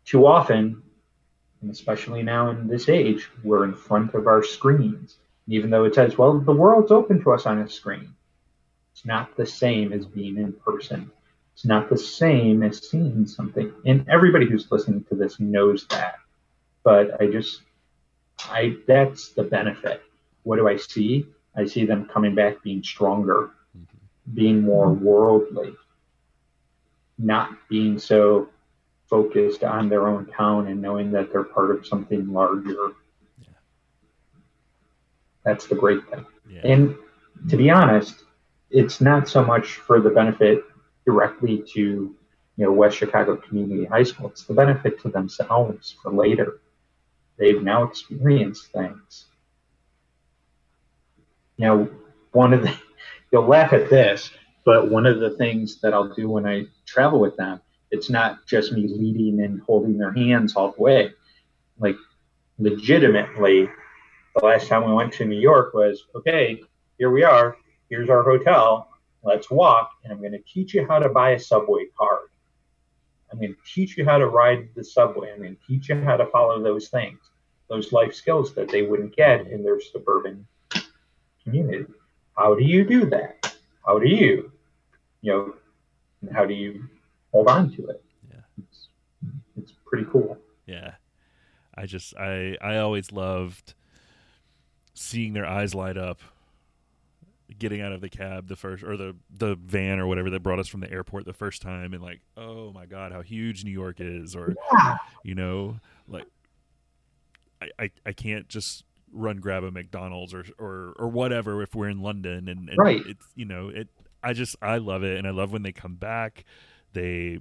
Speaker 2: too often, and especially now in this age, we're in front of our screens even though it says, well, the world's open to us on a screen. It's not the same as being in person. It's not the same as seeing something. And everybody who's listening to this knows that. But I just, I that's the benefit. What do I see? I see them coming back being stronger, mm-hmm. being more worldly, not being so focused on their own town and knowing that they're part of something larger that's the great thing. Yeah. And to be honest, it's not so much for the benefit directly to you know West Chicago Community High School. It's the benefit to themselves for later. They've now experienced things. You know, one of the you'll laugh at this, but one of the things that I'll do when I travel with them, it's not just me leading and holding their hands all the way. Like legitimately the last time we went to New York was okay, here we are, here's our hotel, let's walk, and I'm going to teach you how to buy a subway card. I'm going to teach you how to ride the subway. I'm going to teach you how to follow those things, those life skills that they wouldn't get in their suburban community. How do you do that? How do you, you know, and how do you hold on to it.
Speaker 1: Yeah.
Speaker 2: It's, it's pretty cool.
Speaker 1: Yeah. I just I I always loved seeing their eyes light up getting out of the cab the first or the the van or whatever that brought us from the airport the first time and like oh my god how huge new york is or
Speaker 2: Yeah.
Speaker 1: you know like i i, I can't just run grab a mcdonald's or or or whatever if we're in london and, and
Speaker 2: Right.
Speaker 1: it's you know it i just i love it and i love when they come back they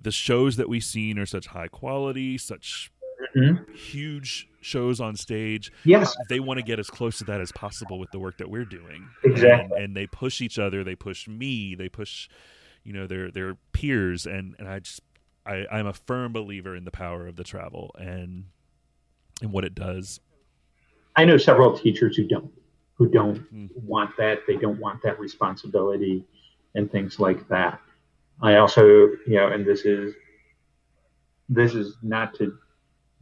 Speaker 1: the shows that we've seen are such high quality such
Speaker 2: Mhm.
Speaker 1: huge shows on stage
Speaker 2: Yes,
Speaker 1: they want to get as close to that as possible with the work that we're doing.
Speaker 2: Exactly.
Speaker 1: And, and they push each other, they push me, they push, you know, their their peers and and I just I I'm a firm believer in the power of the travel and and what it does.
Speaker 2: I know several teachers who don't, who don't
Speaker 1: Mm.
Speaker 2: want that. They don't want that responsibility and things like that. I also, you know, and this is this is not to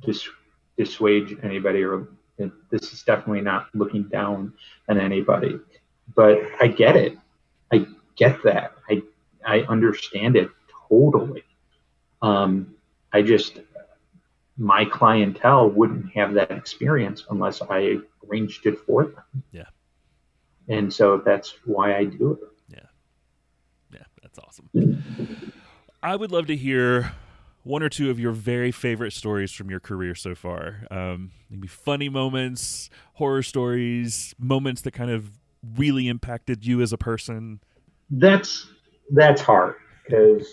Speaker 2: dis- dissuade anybody, or this is definitely not looking down on anybody. But I get it. I get that. I I understand it totally. Um, I just my clientele wouldn't have that experience unless I arranged it for them.
Speaker 1: Yeah.
Speaker 2: And so that's why I do it.
Speaker 1: Yeah, Yeah. that's awesome. I would love to hear one or two of your very favorite stories from your career so far. Um, maybe funny moments, horror stories, moments that kind of really impacted you as a person.
Speaker 2: That's that's hard because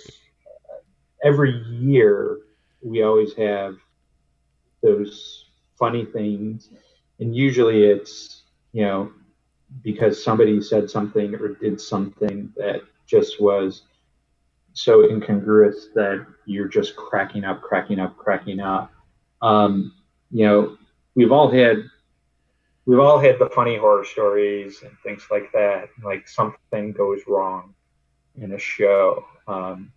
Speaker 2: every year we always have those funny things, and usually it's you know because somebody said something or did something that just was so incongruous that you're just cracking up, cracking up, cracking up. Um, you know, we've all had we've all had the funny horror stories and things like that. Like something goes wrong in a show. Um,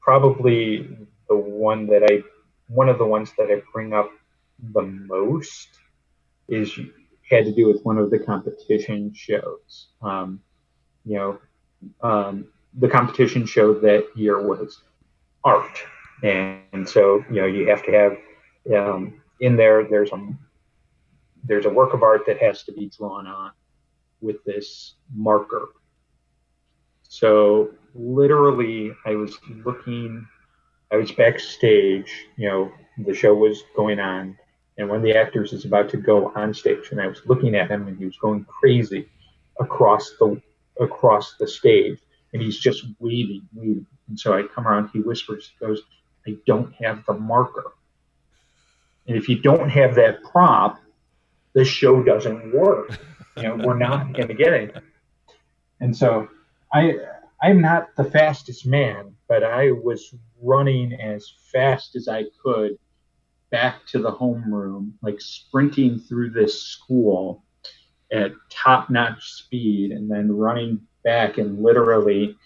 Speaker 2: probably the one that I one of the ones that I bring up the most is had to do with one of the competition shows. Um, you know, um, the competition show that year was art, and, and so you know you have to have um, in there. There's a there's a work of art that has to be drawn on with this marker. So literally, I was looking. I was backstage. You know, the show was going on, and one of the actors is about to go on stage, and I was looking at him, and he was going crazy across the across the stage, and he's just waving, waving. And so I come around. He whispers, he goes, "I don't have the marker." And if you don't have that prop, the show doesn't work. You know, we're not going to get it. And so I I'm not the fastest man, but I was running as fast as I could back to the homeroom, like sprinting through this school at top notch speed and then running back and literally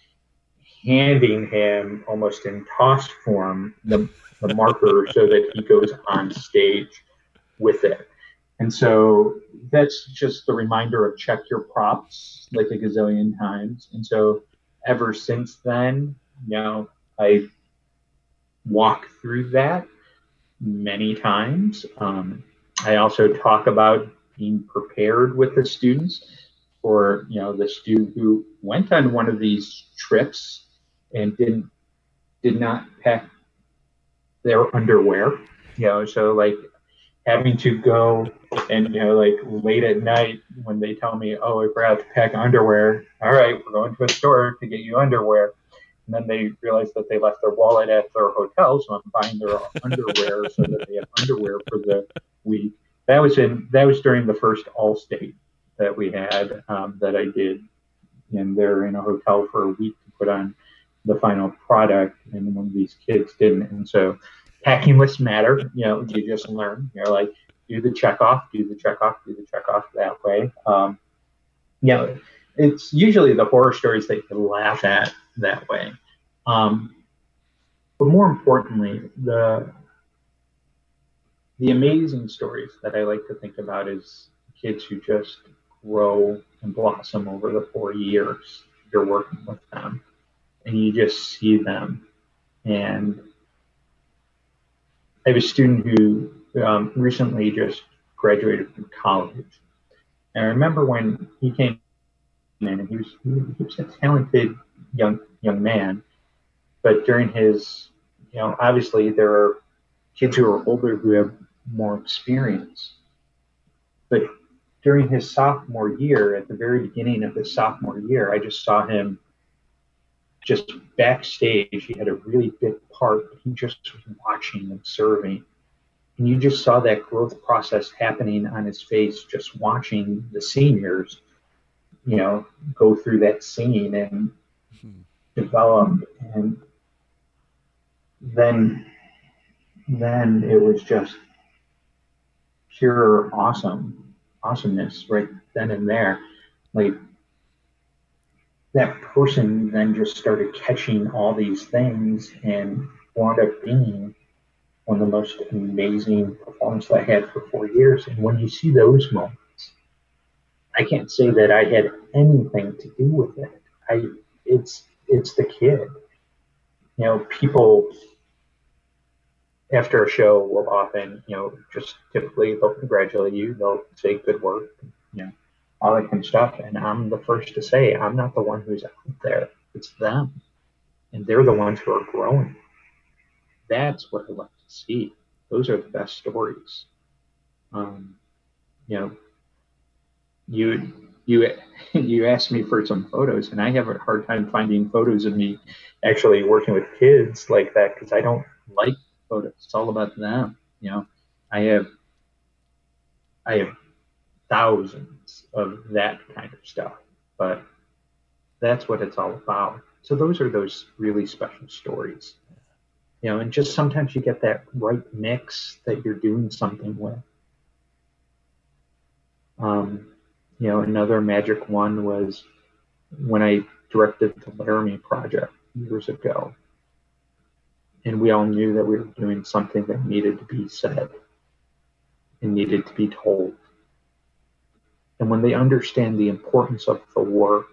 Speaker 2: handing him almost in toss form the, the marker so that he goes on stage with it. And so that's just the reminder of check your props like a gazillion times. And so ever since then, you know, I walk through that many times. Um, I also talk about being prepared with the students for, you know, the student who went on one of these trips and didn't did not pack their underwear. You know, so like having to go and you know like late at night when they tell me oh i forgot to pack underwear all right we're going to a store to get you underwear and then they realize that they left their wallet at their hotel so i'm buying their underwear so that they have underwear for the week that was in that was during the first all-state that we had um, that i did and they're in a hotel for a week to put on the final product and one of these kids didn't and so packing lists matter. You know, you just learn. You're like, do the check off, do the check off, do the check off that way. Um, you know, it's usually the horror stories that you laugh at that way. Um, but more importantly, the the amazing stories that I like to think about is kids who just grow and blossom over the four years you're working with them. and you just see them. And I have a student who um, recently just graduated from college. And I remember when he came in, and he was, he was a talented young young man, but during his, you know, obviously there are kids who are older who have more experience. But during his sophomore year, at the very beginning of his sophomore year, I just saw him just backstage. He had a really big part, but he just was watching, observing. And you just saw that growth process happening on his face, just watching the seniors, you know, go through that scene and hmm. develop. And then, then it was just pure awesome, awesomeness right then and there. Like that person then just started catching all these things and wound up being one of the most amazing performances I had for four years. And when you see those moments, I can't say that I had anything to do with it. I it's it's the kid. You know, people after a show will often, you know, just typically they'll congratulate you, they'll say good work, you know, all that kind of stuff. And I'm the first to say I'm not the one who's out there. It's them. And they're the ones who are growing. That's what I like to see. Those are the best stories. Um, you know, you you you asked me for some photos, and I have a hard time finding photos of me actually working with kids like that because I don't like It's all about them. You know, I have I have thousands of that kind of stuff, but that's what it's all about. So those are those really special stories. You know, and just sometimes you get that right mix that you're doing something with. Um, you know, another magic one was when I directed the Laramie project years ago and we all knew that we were doing something that needed to be said and needed to be told. And when they understand the importance of the work,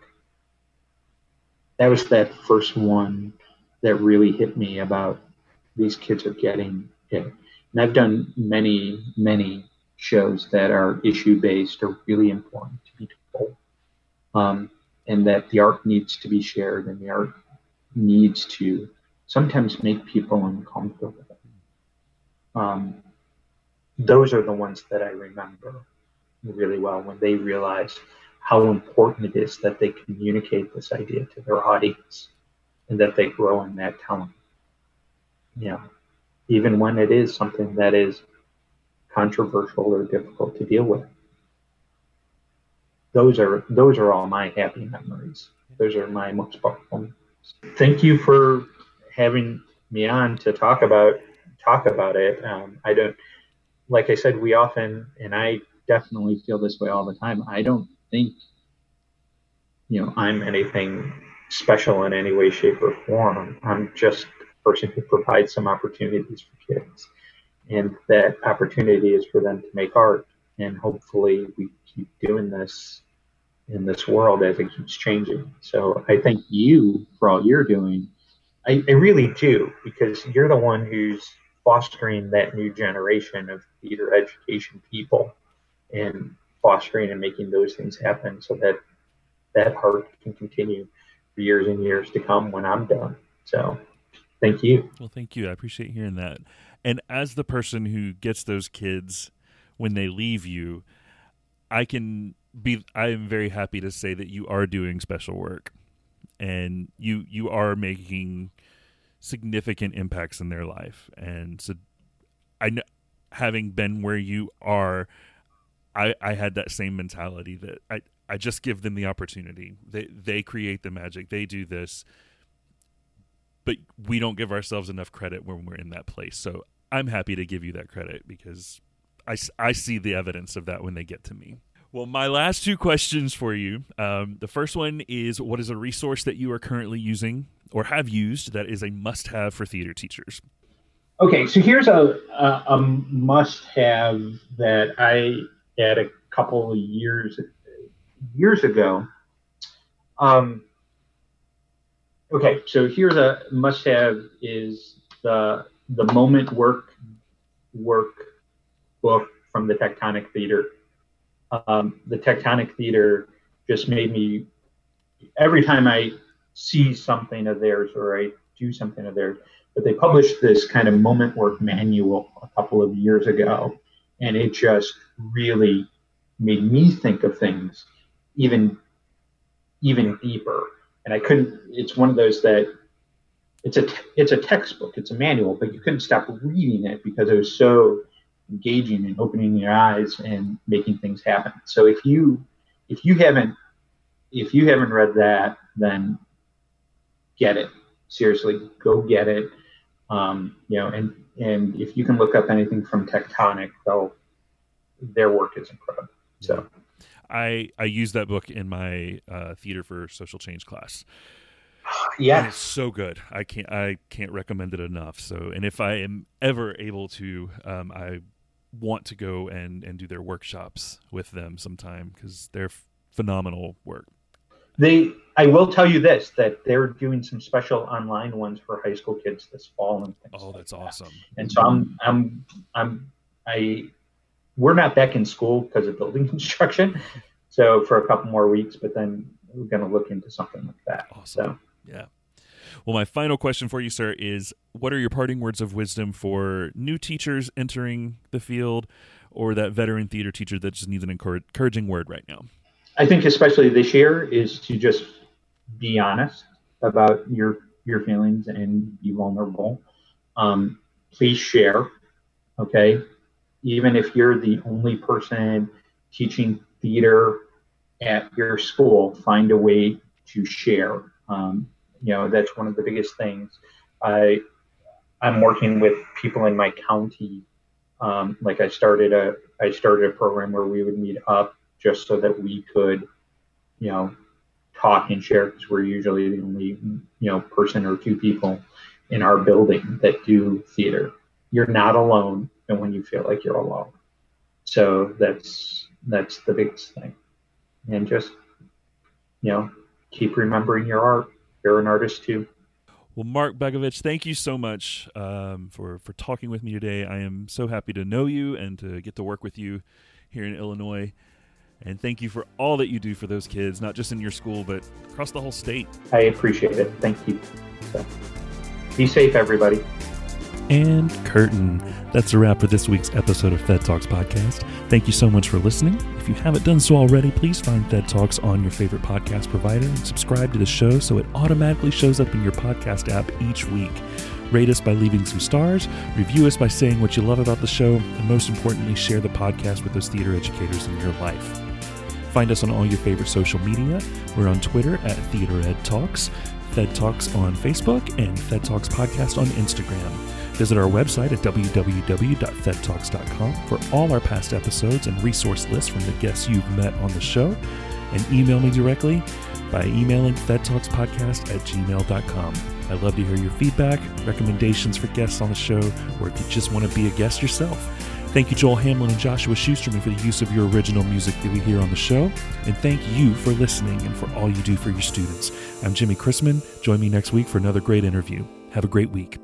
Speaker 2: that was that first one that really hit me about these kids are getting it. And I've done many, many shows that are issue based are really important to be told. Um, and that the art needs to be shared and the art needs to sometimes make people uncomfortable. Um, those are the ones that I remember really well when they realize how important it is that they communicate this idea to their audience and that they grow in that talent. Know, even when it is something that is controversial or difficult to deal with. Those are those are all my happy memories. Those are my most powerful memories. Thank you for having me on to talk about talk about it. Um, I don't, like I said, we often, and I definitely feel this way all the time. I don't think, you know, I'm anything special in any way, shape, or form. I'm just a person who provides some opportunities for kids, and that opportunity is for them to make art. And hopefully, we keep doing this in this world as it keeps changing. So I thank you for all you're doing I, I really do because you're the one who's fostering that new generation of theater education people and fostering and making those things happen so that that art can continue for years and years to come when I'm done. So thank you.
Speaker 1: Well, thank you. I appreciate hearing that. And as the person who gets those kids when they leave you, I can be I am very happy to say that you are doing special work and you you are making significant impacts in their life. And so i know having been where you are i i had that same mentality that i i just give them the opportunity. They they create the magic. They do this. But we don't give ourselves enough credit when we're in that place. So i'm happy to give you that credit because i i see the evidence of that when they get to me well, my last two questions for you. Um, the first one is what is a resource that you are currently using or have used that is a must have for theater teachers?
Speaker 2: Okay, so here's a, a, a must have that I had a couple of years years ago. Um, Okay, so here's a must-have is the the moment work work book from the Tectonic Theater. Um, the Tectonic Theater just made me every time I see something of theirs or I do something of theirs. But they published this kind of moment work manual a couple of years ago, and it just really made me think of things even even deeper. And I couldn't. It's one of those that it's a it's a textbook, it's a manual, but you couldn't stop reading it because it was so engaging and opening your eyes and making things happen. So if you if you haven't if you haven't read that, then get it. Seriously, go get it. Um, you know, and and if you can look up anything from Tectonic, their work is incredible. So.
Speaker 1: I I use that book in my uh, theater for social change class.
Speaker 2: Yeah,
Speaker 1: it's so good. I can't I can't recommend it enough. So, and if I am ever able to, um, I want to go and and do their workshops with them sometime because they're f- phenomenal work.
Speaker 2: They, I will tell you this: that they're doing some special online ones for high school kids this fall and things.
Speaker 1: Oh,
Speaker 2: like
Speaker 1: that's
Speaker 2: that.
Speaker 1: awesome!
Speaker 2: And so I'm, I'm, I'm, I. We're not back in school because of building construction, so for a couple more weeks. But then we're going to look into something like that.
Speaker 1: Awesome.
Speaker 2: So
Speaker 1: yeah. Well, my final question for you, sir, is what are your parting words of wisdom for new teachers entering the field or that veteran theater teacher that just needs an encouraging word right now?
Speaker 2: I think, especially this year, is to just be honest about your your feelings and be vulnerable. Um, please share, okay? Even if you're the only person teaching theater at your school, find a way to share. Um, you know that's one of the biggest things. I i'm working with people in my county um, like i started a i started a program where we would meet up just so that we could you know talk and share because we're usually the only you know person or two people in our building that do theater. You're not alone and when you feel like you're alone. So that's that's the biggest thing. And just you know keep remembering your art you're an artist too.
Speaker 1: Well, Mark Begovich, thank you so much um, for for talking with me today. I am so happy to know you and to get to work with you here in Illinois. And thank you for all that you do for those kids, not just in your school, but across the whole state.
Speaker 2: I appreciate it. Thank you. So, be safe, everybody.
Speaker 1: And curtain. That's a wrap for this week's episode of ThEd Talks Podcast. Thank you so much for listening. If you haven't done so already, please find ThEd Talks on your favorite podcast provider and subscribe to the show so it automatically shows up in your podcast app each week. Rate us by leaving some stars, review us by saying what you love about the show, and most importantly, share the podcast with those theater educators in your life. Find us on all your favorite social media. We're on Twitter at Theater Ed Talks, ThEd Talks on Facebook, and ThEd Talks Podcast on Instagram. Visit our website at www.thedtalks.com for all our past episodes and resource lists from the guests you've met on the show. And email me directly by emailing thedtalkspodcast at gmail.com. I love to hear your feedback, recommendations for guests on the show, or if you just want to be a guest yourself. Thank you, Joel Hamlin and Joshua Schusterman, for the use of your original music that we hear on the show. And thank you for listening and for all you do for your students. I'm Jimmy Chrisman. Join me next week for another great interview. Have a great week.